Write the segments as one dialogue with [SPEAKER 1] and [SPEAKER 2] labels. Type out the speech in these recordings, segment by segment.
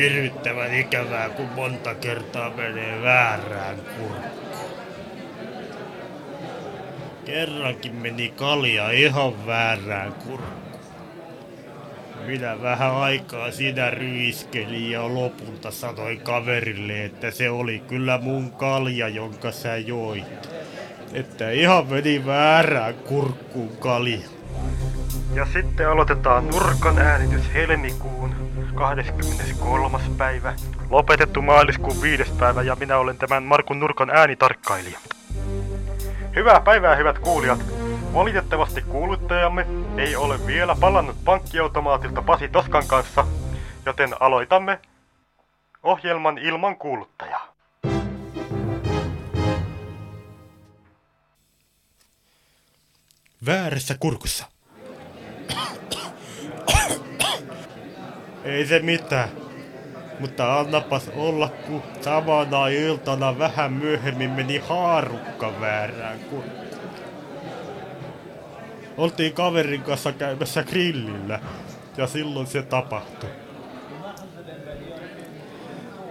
[SPEAKER 1] hirvittävän ikävää, kun monta kertaa menee väärään kurkkuun. Kerrankin meni kalja ihan väärään kurkkuun. Minä vähän aikaa siinä ryiskelin ja lopulta sanoin kaverille, että se oli kyllä mun kalja, jonka sä joit. Että ihan meni väärään kurkkuun kalja.
[SPEAKER 2] Ja sitten aloitetaan nurkan äänitys helmikuun 23. päivä. Lopetettu maaliskuun 5. päivä ja minä olen tämän Markun nurkan äänitarkkailija. Hyvää päivää hyvät kuulijat. Valitettavasti kuuluttajamme ei ole vielä palannut pankkiautomaatilta Pasi Toskan kanssa, joten aloitamme ohjelman ilman kuuluttajaa.
[SPEAKER 1] Väärässä kurkussa. Ei se mitään. Mutta annapas olla, kun samana iltana vähän myöhemmin meni haarukka väärään kurkkuun. Oltiin kaverin kanssa käymässä grillillä ja silloin se tapahtui.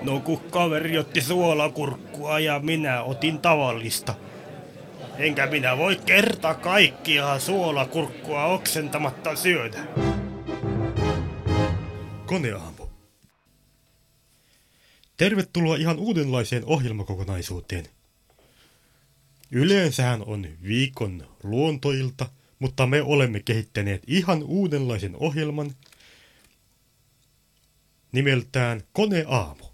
[SPEAKER 1] No kun kaveri otti suolakurkkua ja minä otin tavallista. Enkä minä voi kerta kaikkiaan suolakurkkua oksentamatta syödä. Koneaamu. Tervetuloa ihan uudenlaiseen ohjelmakokonaisuuteen. Yleensähän on viikon luontoilta, mutta me olemme kehittäneet ihan uudenlaisen ohjelman nimeltään Koneaamu.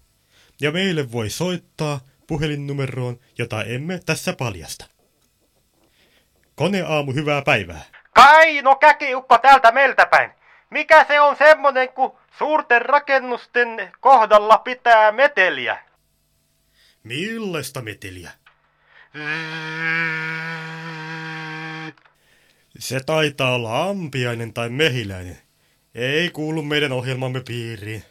[SPEAKER 1] Ja meille voi soittaa puhelinnumeroon, jota emme tässä paljasta. Koneaamu, hyvää päivää.
[SPEAKER 2] Kaino käkiukko täältä meiltä päin. Mikä se on semmonen, kun suurten rakennusten kohdalla pitää meteliä?
[SPEAKER 1] Millaista meteliä? Se taitaa olla ampiainen tai mehiläinen. Ei kuulu meidän ohjelmamme piiriin.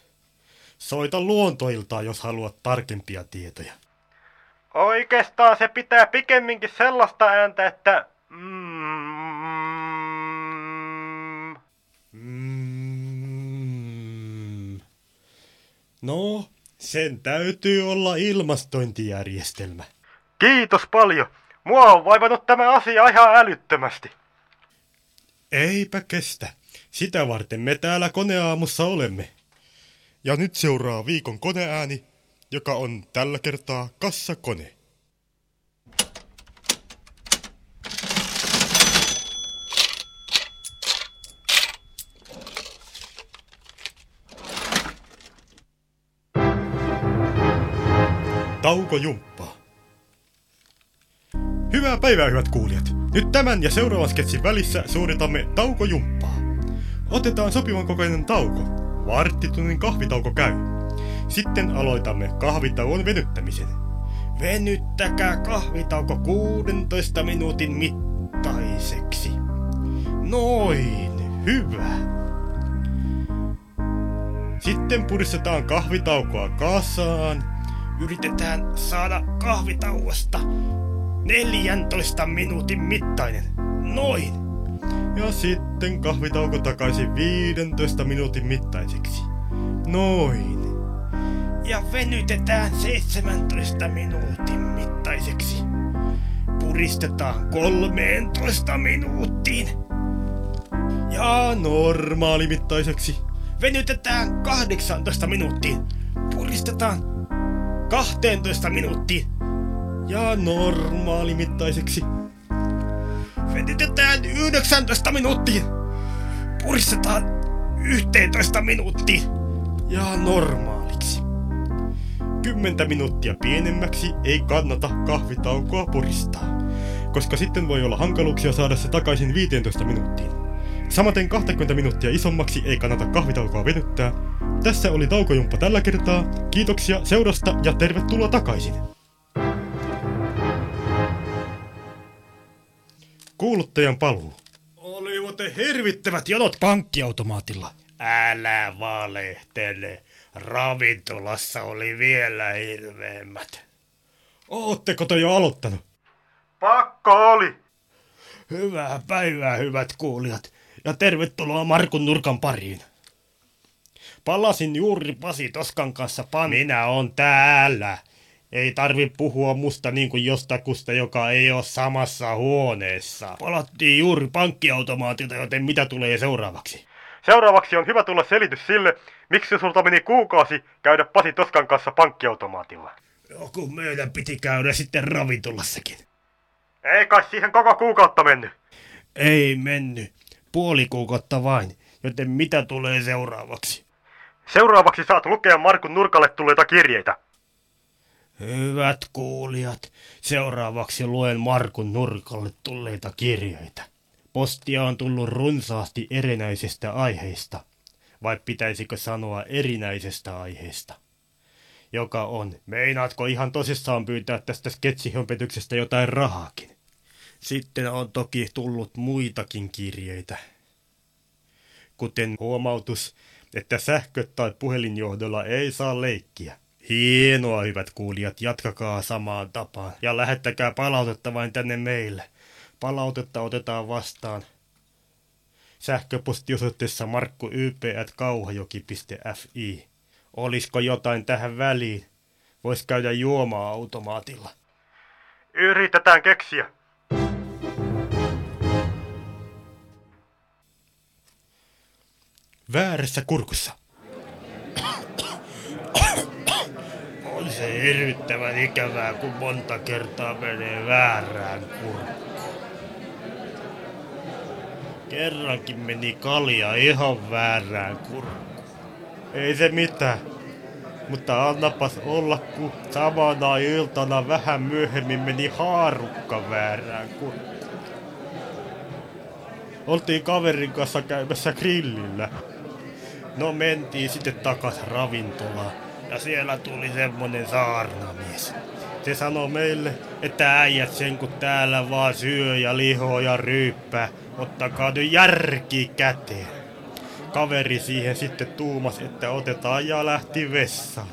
[SPEAKER 1] Soita luontoiltaa, jos haluat tarkempia tietoja.
[SPEAKER 2] Oikeastaan se pitää pikemminkin sellaista ääntä, että... Mm,
[SPEAKER 1] Mm. No, sen täytyy olla ilmastointijärjestelmä.
[SPEAKER 2] kiitos paljon. Mua on vaivannut tämä asia ihan älyttömästi.
[SPEAKER 1] Eipä kestä. Sitä varten me täällä koneaamussa olemme. Ja nyt seuraa viikon koneääni, joka on tällä kertaa kassakone. Taukojumppaa. Hyvää päivää, hyvät kuulijat. Nyt tämän ja seuraavan sketsin välissä suoritamme taukojumppaa. Otetaan sopivan kokoinen tauko. Varttitunnin kahvitauko käy. Sitten aloitamme kahvitauon venyttämisen. Venyttäkää kahvitauko 16 minuutin mittaiseksi. Noin, hyvä. Sitten puristetaan kahvitaukoa kasaan. Yritetään saada kahvitauosta 14 minuutin mittainen. Noin. Ja sitten kahvitauko takaisin 15 minuutin mittaiseksi. Noin. Ja venytetään 17 minuutin mittaiseksi. Puristetaan 13 minuuttiin. Ja normaalimittaiseksi. Venytetään 18 minuuttiin. Puristetaan 12 minuuttiin. Ja normaalimittaiseksi. Venytetään 19 minuuttiin. Puristetaan 11 minuuttiin. Ja normaaliksi. 10 minuuttia pienemmäksi ei kannata kahvitaukoa puristaa, koska sitten voi olla hankaluuksia saada se takaisin 15 minuuttiin. Samaten 20 minuuttia isommaksi ei kannata kahvitaukoa venyttää. Tässä oli taukojumppa tällä kertaa. Kiitoksia seurasta ja tervetuloa takaisin. Kuuluttajan palvelu. Olivat hirvittävät jonot pankkiautomaatilla. Älä valehtele. Ravintolassa oli vielä hirveämmät. Ootteko te jo aloittanut?
[SPEAKER 2] Pakko oli.
[SPEAKER 1] Hyvää päivää, hyvät kuulijat, ja tervetuloa Markun nurkan pariin. Palasin juuri Pasi Toskan kanssa pan. Minä on täällä. Ei tarvi puhua musta niin kuin jostakusta, joka ei ole samassa huoneessa. Palattiin juuri pankkiautomaatilta, joten mitä tulee seuraavaksi?
[SPEAKER 2] Seuraavaksi on hyvä tulla selitys sille, miksi sulta meni kuukausi käydä Pasi Toskan kanssa pankkiautomaatilla.
[SPEAKER 1] Joku meidän piti käydä sitten ravintolassakin.
[SPEAKER 2] Ei kai siihen koko kuukautta mennyt.
[SPEAKER 1] Ei mennyt. Puoli kuukautta vain, joten mitä tulee seuraavaksi?
[SPEAKER 2] Seuraavaksi saat lukea Markun nurkalle tulleita kirjeitä.
[SPEAKER 1] Hyvät kuulijat, seuraavaksi luen Markun nurkalle tulleita kirjeitä. Postia on tullut runsaasti erinäisistä aiheista, vai pitäisikö sanoa erinäisestä aiheesta? Joka on, meinaatko ihan tosissaan pyytää tästä sketsihömpetyksestä jotain rahaakin? Sitten on toki tullut muitakin kirjeitä, kuten huomautus, että sähkö- tai puhelinjohdolla ei saa leikkiä. Hienoa, hyvät kuulijat, jatkakaa samaan tapaan ja lähettäkää palautetta vain tänne meille. Palautetta otetaan vastaan sähköpostiosoitteessa markkuyp.kauhajoki.fi. Olisiko jotain tähän väliin? Vois käydä juomaa automaatilla.
[SPEAKER 2] Yritetään keksiä.
[SPEAKER 1] Väärässä kurkussa. On se hirvittävän ikävää, kun monta kertaa menee väärään kurkkuun. Kerrankin meni kalja ihan väärään kurkkuun. Ei se mitään. Mutta annapas olla, kun samana iltana vähän myöhemmin meni haarukka väärään kurkkuun. Oltiin kaverin kanssa käymässä grillillä. No mentiin sitten takas ravintolaan ja siellä tuli semmonen saarnamies. Se sanoi meille, että äijät sen kun täällä vaan syö ja liho ja ryyppää, ottakaa nyt järki käteen. Kaveri siihen sitten tuumas, että otetaan ja lähti vessaan.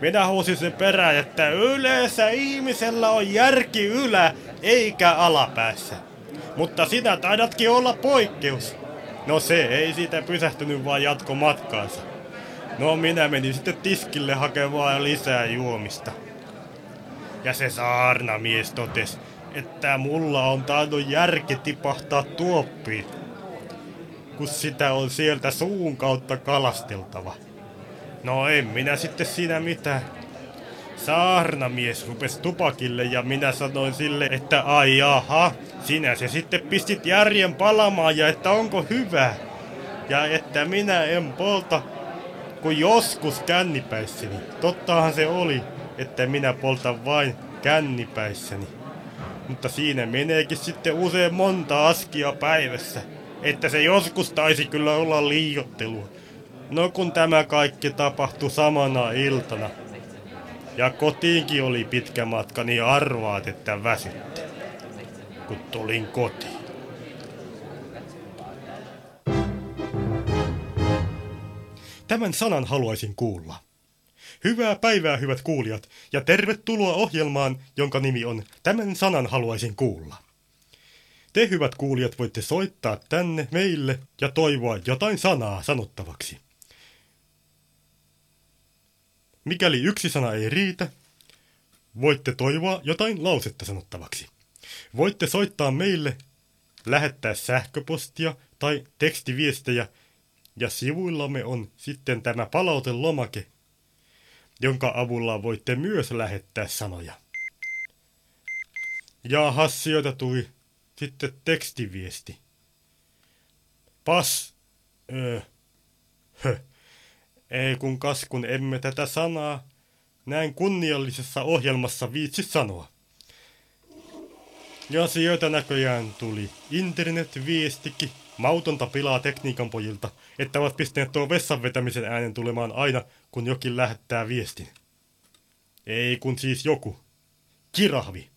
[SPEAKER 1] Minä huusin sen perään, että yleensä ihmisellä on järki ylä eikä alapäässä. Mutta sinä taidatkin olla poikkeus. No se ei siitä pysähtynyt vaan jatko matkaansa. No minä menin sitten tiskille hakemaan lisää juomista. Ja se saarnamies totesi, että mulla on tainnut järki tipahtaa tuoppiin, kun sitä on sieltä suun kautta kalasteltava. No en minä sitten siinä mitään. Saarnamies rupesi tupakille ja minä sanoin sille, että ai jaha, sinä se sitten pistit järjen palamaan ja että onko hyvä. Ja että minä en polta kuin joskus kännipäissäni. Tottahan se oli, että minä poltan vain kännipäissäni. Mutta siinä meneekin sitten usein monta askia päivässä. Että se joskus taisi kyllä olla liiottelua. No kun tämä kaikki tapahtui samana iltana. Ja kotiinkin oli pitkä matka, niin arvaat, että väsytti. Kun tulin kotiin. Tämän sanan haluaisin kuulla. Hyvää päivää, hyvät kuulijat, ja tervetuloa ohjelmaan, jonka nimi on Tämän sanan haluaisin kuulla. Te, hyvät kuulijat, voitte soittaa tänne meille ja toivoa jotain sanaa sanottavaksi. Mikäli yksi sana ei riitä, voitte toivoa jotain lausetta sanottavaksi. Voitte soittaa meille, lähettää sähköpostia tai tekstiviestejä, ja sivuillamme on sitten tämä palautelomake, jonka avulla voitte myös lähettää sanoja. Ja sieltä tuli sitten tekstiviesti. Pas... Öö, hö. Ei kun kas, kun emme tätä sanaa näin kunniallisessa ohjelmassa viitsi sanoa. Ja sieltä näköjään tuli internetviestikin mautonta pilaa tekniikan pojilta, että ovat pistäneet tuon vessan vetämisen äänen tulemaan aina, kun jokin lähettää viestin. Ei kun siis joku. Kirahvi.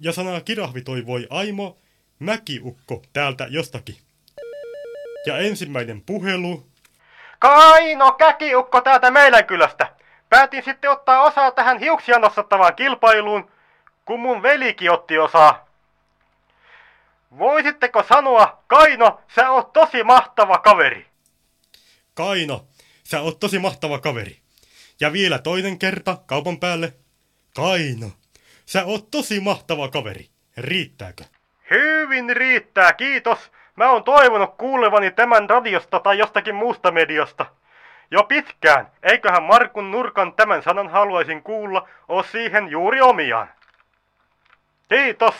[SPEAKER 1] Ja sanaa kirahvi toivoi Aimo Mäkiukko täältä jostakin. Ja ensimmäinen puhelu
[SPEAKER 2] Kaino Käkiukko täältä meidän kylästä. Päätin sitten ottaa osaa tähän hiuksia nostattavaan kilpailuun, kun mun velikin otti osaa. Voisitteko sanoa, Kaino, sä oot tosi mahtava kaveri.
[SPEAKER 1] Kaino, sä oot tosi mahtava kaveri. Ja vielä toinen kerta kaupan päälle. Kaino, sä oot tosi mahtava kaveri. Riittääkö?
[SPEAKER 2] Hyvin riittää, kiitos. Mä oon toivonut kuulevani tämän radiosta tai jostakin muusta mediasta. Jo pitkään, eiköhän Markun nurkan tämän sanan haluaisin kuulla, oo siihen juuri omiaan. Kiitos,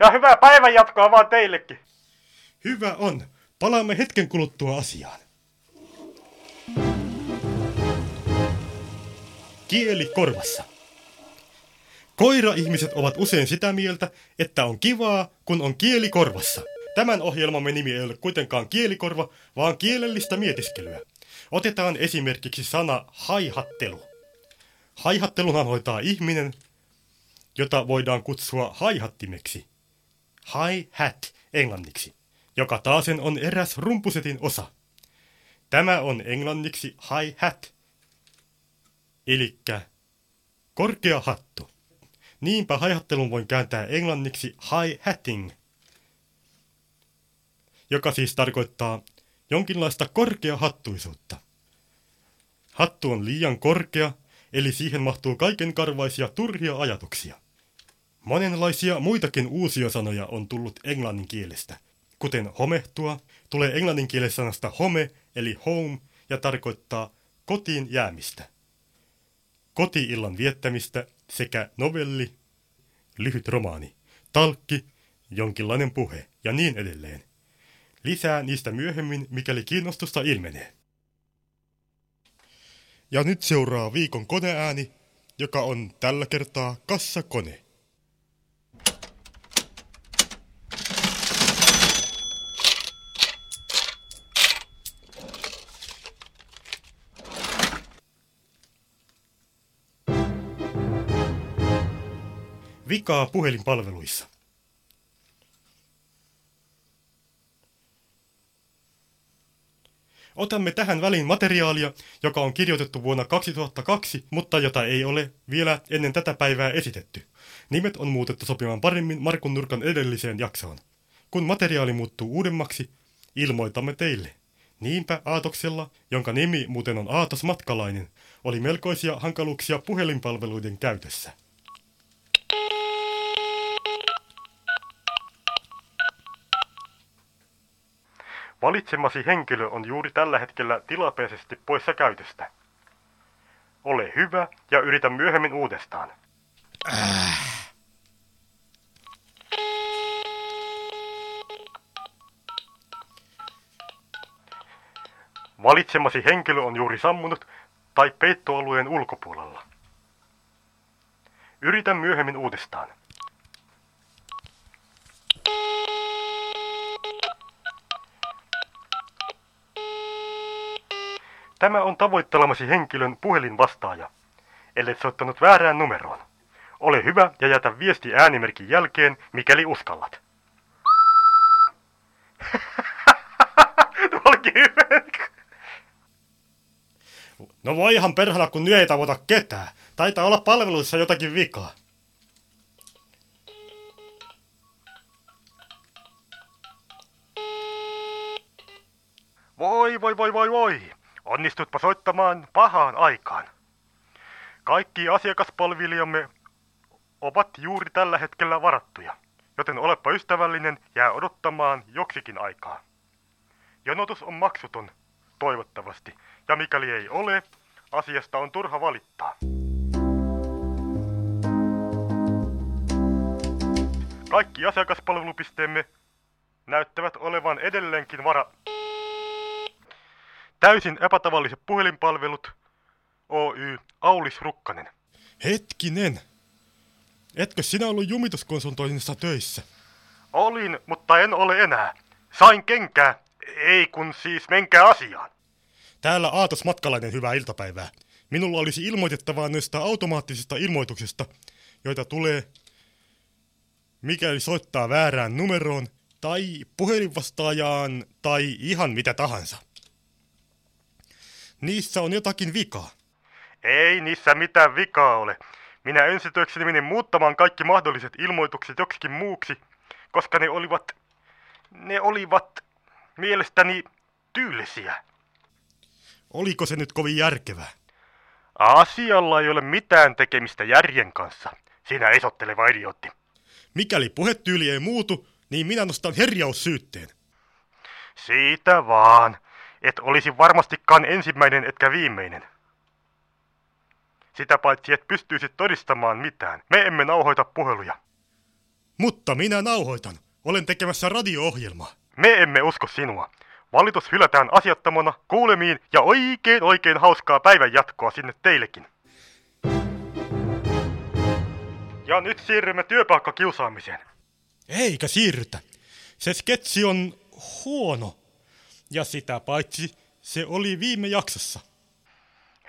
[SPEAKER 2] ja hyvää päivänjatkoa vaan teillekin.
[SPEAKER 1] Hyvä on. Palaamme hetken kuluttua asiaan. Kieli korvassa. Koira-ihmiset ovat usein sitä mieltä, että on kivaa, kun on kieli korvassa. Tämän ohjelmamme nimi ei ole kuitenkaan kielikorva, vaan kielellistä mietiskelyä. Otetaan esimerkiksi sana haihattelu. Haihattelunhan hoitaa ihminen, jota voidaan kutsua haihattimeksi. Hi-hat englanniksi, joka taasen on eräs rumpusetin osa. Tämä on englanniksi hi-hat, eli korkea hattu. Niinpä haihattelun voin kääntää englanniksi hi-hatting, joka siis tarkoittaa jonkinlaista korkeahattuisuutta. Hattu on liian korkea, eli siihen mahtuu kaikenkarvaisia turhia ajatuksia. Monenlaisia muitakin uusia sanoja on tullut englannin kielestä, kuten homehtua, tulee englannin kielen sanasta home eli home ja tarkoittaa kotiin jäämistä. Kotiillan viettämistä sekä novelli, lyhyt romaani, talkki, jonkinlainen puhe ja niin edelleen. Lisää niistä myöhemmin, mikäli kiinnostusta ilmenee. Ja nyt seuraa viikon koneääni, joka on tällä kertaa kassakone. Vikaa puhelinpalveluissa. Otamme tähän väliin materiaalia, joka on kirjoitettu vuonna 2002, mutta jota ei ole vielä ennen tätä päivää esitetty. Nimet on muutettu sopimaan paremmin Markun nurkan edelliseen jaksoon. Kun materiaali muuttuu uudemmaksi, ilmoitamme teille. Niinpä Aatoksella, jonka nimi muuten on Aatos Matkalainen, oli melkoisia hankaluuksia puhelinpalveluiden käytössä.
[SPEAKER 2] Valitsemasi henkilö on juuri tällä hetkellä tilapäisesti poissa käytöstä. Ole hyvä ja yritä myöhemmin uudestaan. Valitsemasi henkilö on juuri sammunut tai peittoalueen ulkopuolella. Yritä myöhemmin uudestaan. Tämä on tavoittelemasi henkilön puhelinvastaaja, ellei soittanut väärään numeroon. Ole hyvä ja jätä viesti äänimerkin jälkeen, mikäli uskallat.
[SPEAKER 1] No voi ihan perhana, kun nyt ei tavoita ketään. Taitaa olla palveluissa jotakin vikaa.
[SPEAKER 2] Voi, voi, voi, voi, voi. Onnistutpa soittamaan pahaan aikaan. Kaikki asiakaspalvelijamme ovat juuri tällä hetkellä varattuja, joten olepa ystävällinen jää odottamaan joksikin aikaa. Jonotus on maksuton, toivottavasti, ja mikäli ei ole, asiasta on turha valittaa. Kaikki asiakaspalvelupisteemme näyttävät olevan edelleenkin vara... Täysin epätavalliset puhelinpalvelut. Oy Aulis Rukkanen.
[SPEAKER 1] Hetkinen. Etkö sinä ollut jumituskonsultoinnissa töissä?
[SPEAKER 2] Olin, mutta en ole enää. Sain kenkää. Ei kun siis menkää asiaan.
[SPEAKER 1] Täällä Aatos Matkalainen, hyvää iltapäivää. Minulla olisi ilmoitettavaa näistä automaattisista ilmoituksista, joita tulee, mikäli soittaa väärään numeroon, tai puhelinvastaajaan, tai ihan mitä tahansa. Niissä on jotakin vikaa.
[SPEAKER 2] Ei niissä mitään vikaa ole. Minä ensityökseni menin muuttamaan kaikki mahdolliset ilmoitukset joksikin muuksi, koska ne olivat... Ne olivat mielestäni tyylisiä.
[SPEAKER 1] Oliko se nyt kovin järkevää?
[SPEAKER 2] Asialla ei ole mitään tekemistä järjen kanssa. Sinä esotteleva idiootti.
[SPEAKER 1] Mikäli puhetyyli ei muutu, niin minä nostan herjaussyytteen.
[SPEAKER 2] Siitä vaan. Et olisi varmastikaan ensimmäinen etkä viimeinen. Sitä paitsi et pystyisi todistamaan mitään. Me emme nauhoita puheluja.
[SPEAKER 1] Mutta minä nauhoitan. Olen tekemässä radio-ohjelmaa.
[SPEAKER 2] Me emme usko sinua. Valitus hylätään asiattomana, kuulemiin ja oikein oikein hauskaa päivän jatkoa sinne teillekin. Ja nyt siirrymme työpaikkakiusaamiseen.
[SPEAKER 1] Eikä siirrytä. Se sketsi on huono. Ja sitä paitsi se oli viime jaksossa.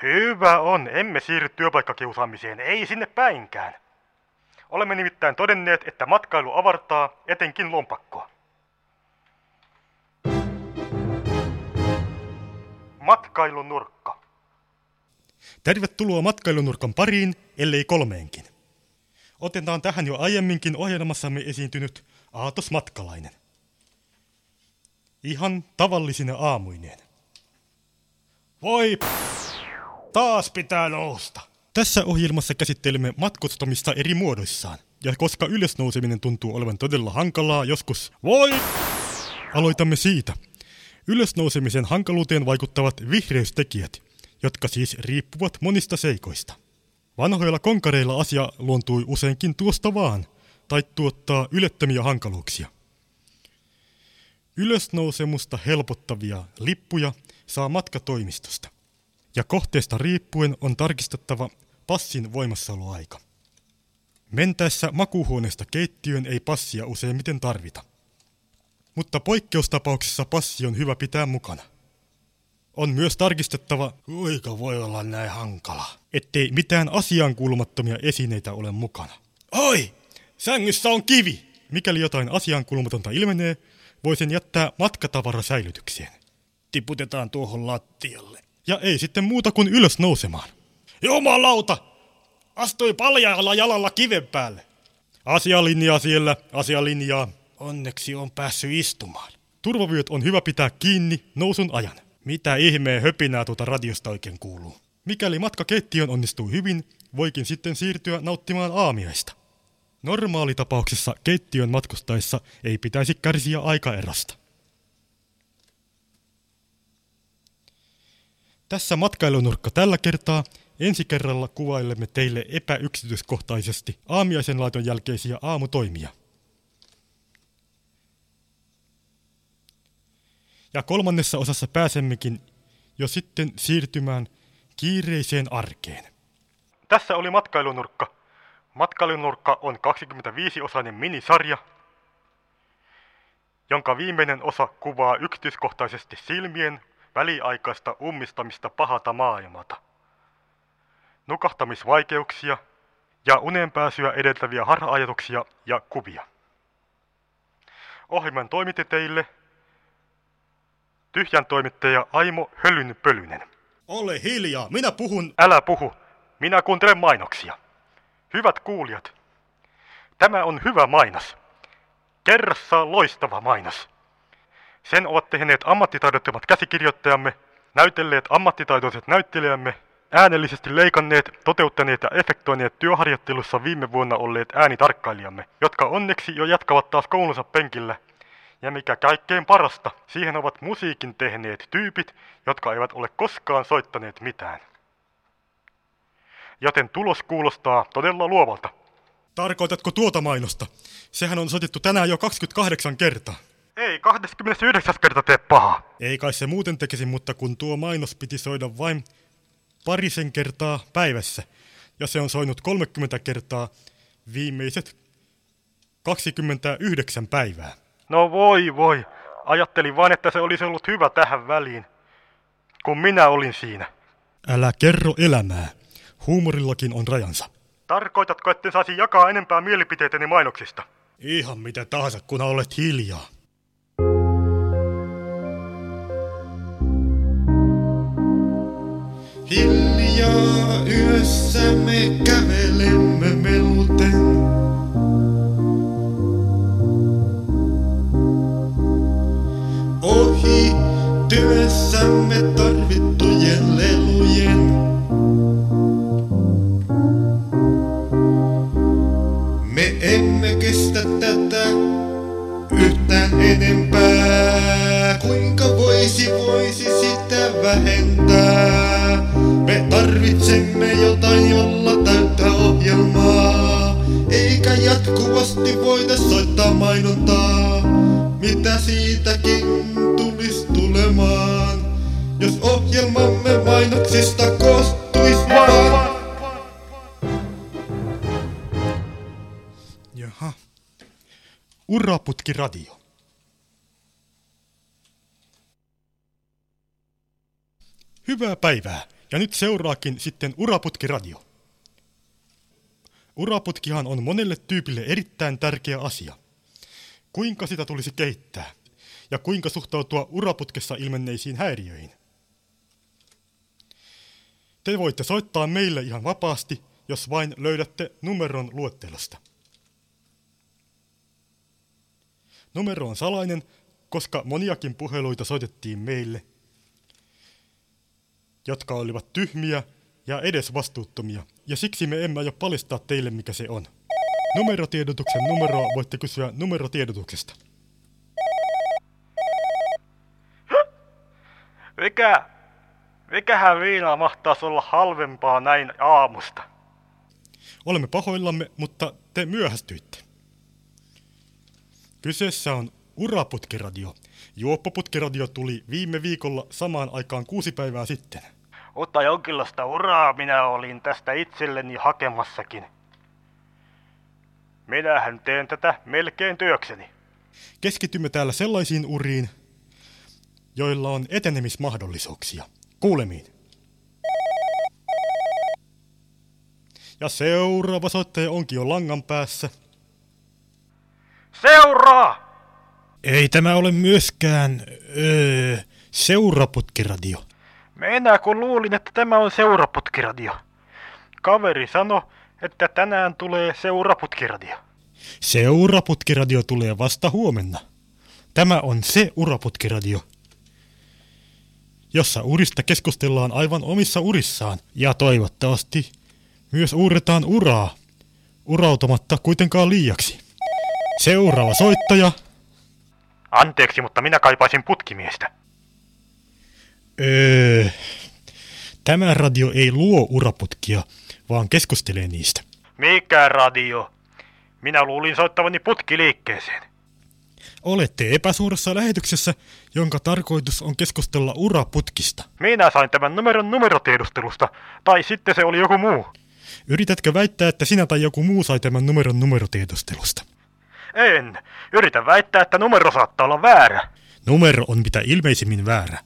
[SPEAKER 2] Hyvä on, emme siirry työpaikkakiusaamiseen, ei sinne päinkään. Olemme nimittäin todenneet, että matkailu avartaa etenkin lompakkoa. Matkailunurkka.
[SPEAKER 1] Tervetuloa matkailunurkan pariin, ellei kolmeenkin. Otetaan tähän jo aiemminkin ohjelmassamme esiintynyt Aatos Matkalainen. Ihan tavallisina aamuineen. Voi p- taas pitää nousta. Tässä ohjelmassa käsittelemme matkustamista eri muodoissaan. Ja koska ylösnouseminen tuntuu olevan todella hankalaa joskus, voi Aloitamme siitä. Ylösnousemisen hankaluuteen vaikuttavat vihreystekijät, jotka siis riippuvat monista seikoista. Vanhoilla konkareilla asia luontui useinkin tuosta vaan, tai tuottaa ylettömiä hankaluuksia. Ylösnousemusta helpottavia lippuja saa matkatoimistosta, ja kohteesta riippuen on tarkistettava passin voimassaoloaika. Mentäessä makuuhuoneesta keittiön ei passia useimmiten tarvita. Mutta poikkeustapauksessa passi on hyvä pitää mukana. On myös tarkistettava, kuinka voi olla näin hankala, ettei mitään asiankuulumattomia esineitä ole mukana. Oi! Sängyssä on kivi! Mikäli jotain asiankuulumatonta ilmenee, voi sen jättää matkatavarasäilytykseen. Tiputetaan tuohon lattialle. Ja ei sitten muuta kuin ylös nousemaan. Jumalauta! Astui paljaalla jalalla kiven päälle. Asialinjaa siellä, asialinjaa. Onneksi on päässyt istumaan. Turvavyöt on hyvä pitää kiinni nousun ajan. Mitä ihmeen höpinää tuota radiosta oikein kuuluu? Mikäli matka keittiön onnistuu hyvin, voikin sitten siirtyä nauttimaan aamiaista. Normaalitapauksessa keittiön matkustaessa ei pitäisi kärsiä aikaerosta. Tässä matkailunurkka tällä kertaa. Ensi kerralla kuvailemme teille epäyksityiskohtaisesti aamiaisen laiton jälkeisiä aamutoimia. Ja kolmannessa osassa pääsemmekin jo sitten siirtymään kiireiseen arkeen.
[SPEAKER 2] Tässä oli matkailunurkka. Matkailunurkka on 25-osainen minisarja, jonka viimeinen osa kuvaa yksityiskohtaisesti silmien väliaikaista ummistamista pahata maailmalta. Nukahtamisvaikeuksia ja unenpääsyä edeltäviä harha-ajatuksia ja kuvia. Ohjelman toimitti teille tyhjän toimittaja Aimo Hölyn Pölynen.
[SPEAKER 1] Ole hiljaa, minä puhun...
[SPEAKER 2] Älä puhu, minä kuuntelen mainoksia. Hyvät kuulijat, tämä on hyvä mainos. Kerrassaan loistava mainos. Sen ovat tehneet ammattitaidottomat käsikirjoittajamme, näytelleet ammattitaitoiset näyttelijämme, äänellisesti leikanneet, toteuttaneet ja efektoineet työharjoittelussa viime vuonna olleet äänitarkkailijamme, jotka onneksi jo jatkavat taas koulunsa penkillä. Ja mikä kaikkein parasta, siihen ovat musiikin tehneet tyypit, jotka eivät ole koskaan soittaneet mitään. Joten tulos kuulostaa todella luovalta.
[SPEAKER 1] Tarkoitatko tuota mainosta? Sehän on soitettu tänään jo 28 kertaa.
[SPEAKER 2] Ei 29. kerta tee pahaa.
[SPEAKER 1] Ei kai se muuten tekisi, mutta kun tuo mainos piti soida vain parisen kertaa päivässä, ja se on soinut 30 kertaa viimeiset 29 päivää.
[SPEAKER 2] No voi voi. Ajattelin vain, että se olisi ollut hyvä tähän väliin, kun minä olin siinä.
[SPEAKER 1] Älä kerro elämää. Huumorillakin on rajansa.
[SPEAKER 2] Tarkoitatko, että saisi jakaa enempää mielipiteitäni mainoksista?
[SPEAKER 1] Ihan mitä tahansa, kun olet hiljaa. Hiljaa yössä me kävelemme meluten. Radio. Hyvää päivää. Ja nyt seuraakin sitten Uraputki radio. Uraputkihan on monelle tyypille erittäin tärkeä asia. Kuinka sitä tulisi kehittää? Ja kuinka suhtautua uraputkessa ilmenneisiin häiriöihin? Te voitte soittaa meille ihan vapaasti, jos vain löydätte numeron luettelosta. Numero on salainen, koska moniakin puheluita soitettiin meille, jotka olivat tyhmiä ja edes vastuuttomia, ja siksi me emme aio paljastaa teille, mikä se on. Numerotiedotuksen numeroa voitte kysyä numerotiedotuksesta.
[SPEAKER 2] Mikä, mikähän viinaa mahtaisi olla halvempaa näin aamusta?
[SPEAKER 1] Olemme pahoillamme, mutta te myöhästyitte. Kyseessä on Uraputkiradio. Juoppoputkiradio tuli viime viikolla samaan aikaan kuusi päivää sitten.
[SPEAKER 2] Mutta jonkinlaista uraa minä olin tästä itselleni hakemassakin. Minähän teen tätä melkein työkseni.
[SPEAKER 1] Keskitymme täällä sellaisiin uriin, joilla on etenemismahdollisuuksia. Kuulemiin. Ja seuraava soittaja onkin jo langan päässä.
[SPEAKER 2] Seuraa!
[SPEAKER 1] Ei tämä ole myöskään öö, seuraputkiradio.
[SPEAKER 2] Minä kun luulin, että tämä on seuraputkiradio. Kaveri sanoi, että tänään tulee seuraputkiradio.
[SPEAKER 1] Seuraputkiradio tulee vasta huomenna. Tämä on se uraputkiradio, jossa urista keskustellaan aivan omissa urissaan ja toivottavasti myös uuretaan uraa, urautumatta kuitenkaan liiaksi. Seuraava soittaja.
[SPEAKER 2] Anteeksi, mutta minä kaipaisin putkimiestä.
[SPEAKER 1] Öö, tämä radio ei luo uraputkia, vaan keskustelee niistä.
[SPEAKER 2] Mikä radio? Minä luulin soittavani putkiliikkeeseen.
[SPEAKER 1] Olette epäsuorassa lähetyksessä, jonka tarkoitus on keskustella uraputkista.
[SPEAKER 2] Minä sain tämän numeron numerotiedustelusta, tai sitten se oli joku muu.
[SPEAKER 1] Yritätkö väittää, että sinä tai joku muu sai tämän numeron numerotiedustelusta?
[SPEAKER 2] En. Yritän väittää, että numero saattaa olla väärä.
[SPEAKER 1] Numero on mitä ilmeisimmin väärä.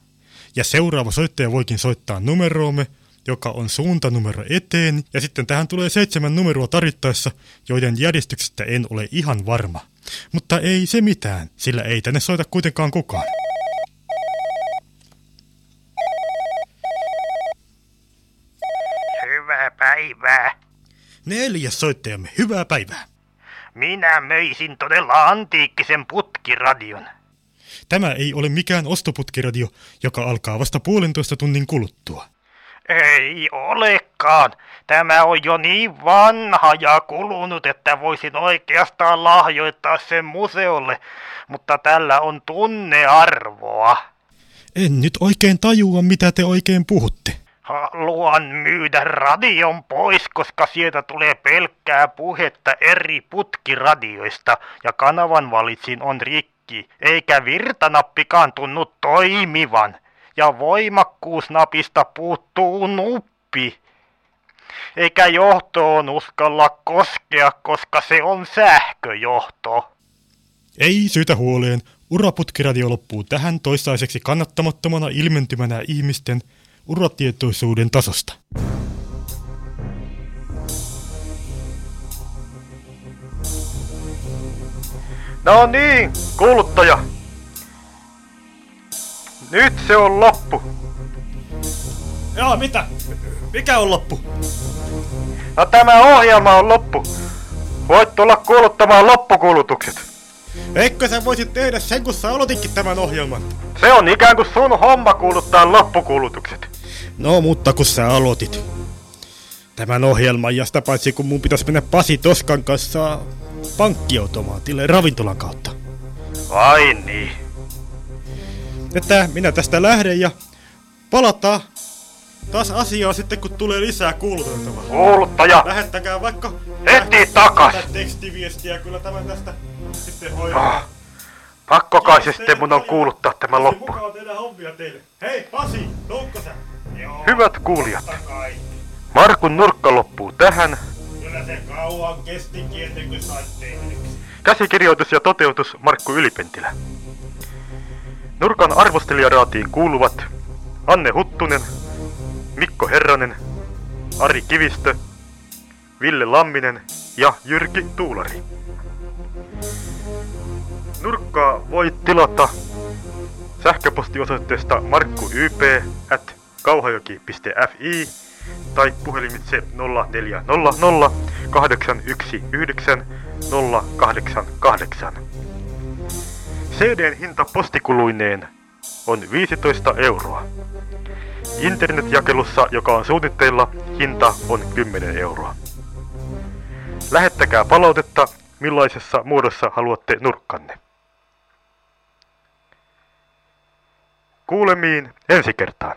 [SPEAKER 1] Ja seuraava soittaja voikin soittaa numeroomme, joka on suuntanumero eteen, ja sitten tähän tulee seitsemän numeroa tarvittaessa, joiden järjestyksestä en ole ihan varma. Mutta ei se mitään, sillä ei tänne soita kuitenkaan kukaan.
[SPEAKER 2] Hyvää päivää.
[SPEAKER 1] Neljäs soittajamme, hyvää päivää.
[SPEAKER 2] Minä möisin todella antiikkisen putkiradion.
[SPEAKER 1] Tämä ei ole mikään ostoputkiradio, joka alkaa vasta puolentoista tunnin kuluttua.
[SPEAKER 2] Ei olekaan. Tämä on jo niin vanha ja kulunut, että voisin oikeastaan lahjoittaa sen museolle, mutta tällä on tunnearvoa.
[SPEAKER 1] En nyt oikein tajua, mitä te oikein puhutte.
[SPEAKER 2] Haluan myydä radion pois, koska sieltä tulee pelkkää puhetta eri putkiradioista ja kanavan valitsin on rikki, eikä virtanappikaan tunnu toimivan. Ja voimakkuusnapista puuttuu nuppi. Eikä johtoon uskalla koskea, koska se on sähköjohto.
[SPEAKER 1] Ei syytä huoleen. Uraputkiradio loppuu tähän toistaiseksi kannattamattomana ilmentymänä ihmisten uratietoisuuden tasosta.
[SPEAKER 2] No niin, kuluttaja. Nyt se on loppu.
[SPEAKER 1] Jaa, mitä? Mikä on loppu?
[SPEAKER 2] No tämä ohjelma on loppu. Voit tulla kuuluttamaan loppukulutukset.
[SPEAKER 1] Eikö sä voisit tehdä sen, kun sä aloitinkin tämän ohjelman?
[SPEAKER 2] Se on ikään kuin sun homma kuuluttaa loppukulutukset.
[SPEAKER 1] No, mutta kun sä aloitit tämän ohjelman, ja sitä paitsi kun mun pitäisi mennä Pasi Toskan kanssa pankkiautomaatille ravintolan kautta. Ai niin.
[SPEAKER 2] Että minä tästä lähden ja palataan taas asiaa sitten kun tulee lisää kuuluteltavaa.
[SPEAKER 1] Kuuluttaja!
[SPEAKER 2] Lähettäkää vaikka...
[SPEAKER 1] Heti takas!
[SPEAKER 2] tekstiviestiä, kyllä tämän tästä sitten hoidetaan.
[SPEAKER 1] Ah, pakko kai se sitten mun on kuuluttaa tämä loppu.
[SPEAKER 2] Mukava tehdä hommia teille. Hei Pasi, tuutko sä?
[SPEAKER 1] Hyvät kuulijat. Markun nurkka loppuu tähän.
[SPEAKER 2] Kyllä se kauan kestikin ennen kuin sait tehdyksi.
[SPEAKER 1] Käsikirjoitus ja toteutus Markku Ylipentilä. Nurkan arvostelijaraatiin kuuluvat Anne Huttunen, Mikko Herranen, Ari Kivistö, Ville Lamminen ja Jyrki Tuulari. Nurkkaa voi tilata sähköpostiosoitteesta markkuyp at kauhajoki.fi tai puhelimitse 0400 819 088. CDn hinta postikuluineen on 15 euroa. Internetjakelussa, joka on suunnitteilla, hinta on 10 euroa. Lähettäkää palautetta, millaisessa muodossa haluatte nurkkanne. Kuulemiin ensi kertaan.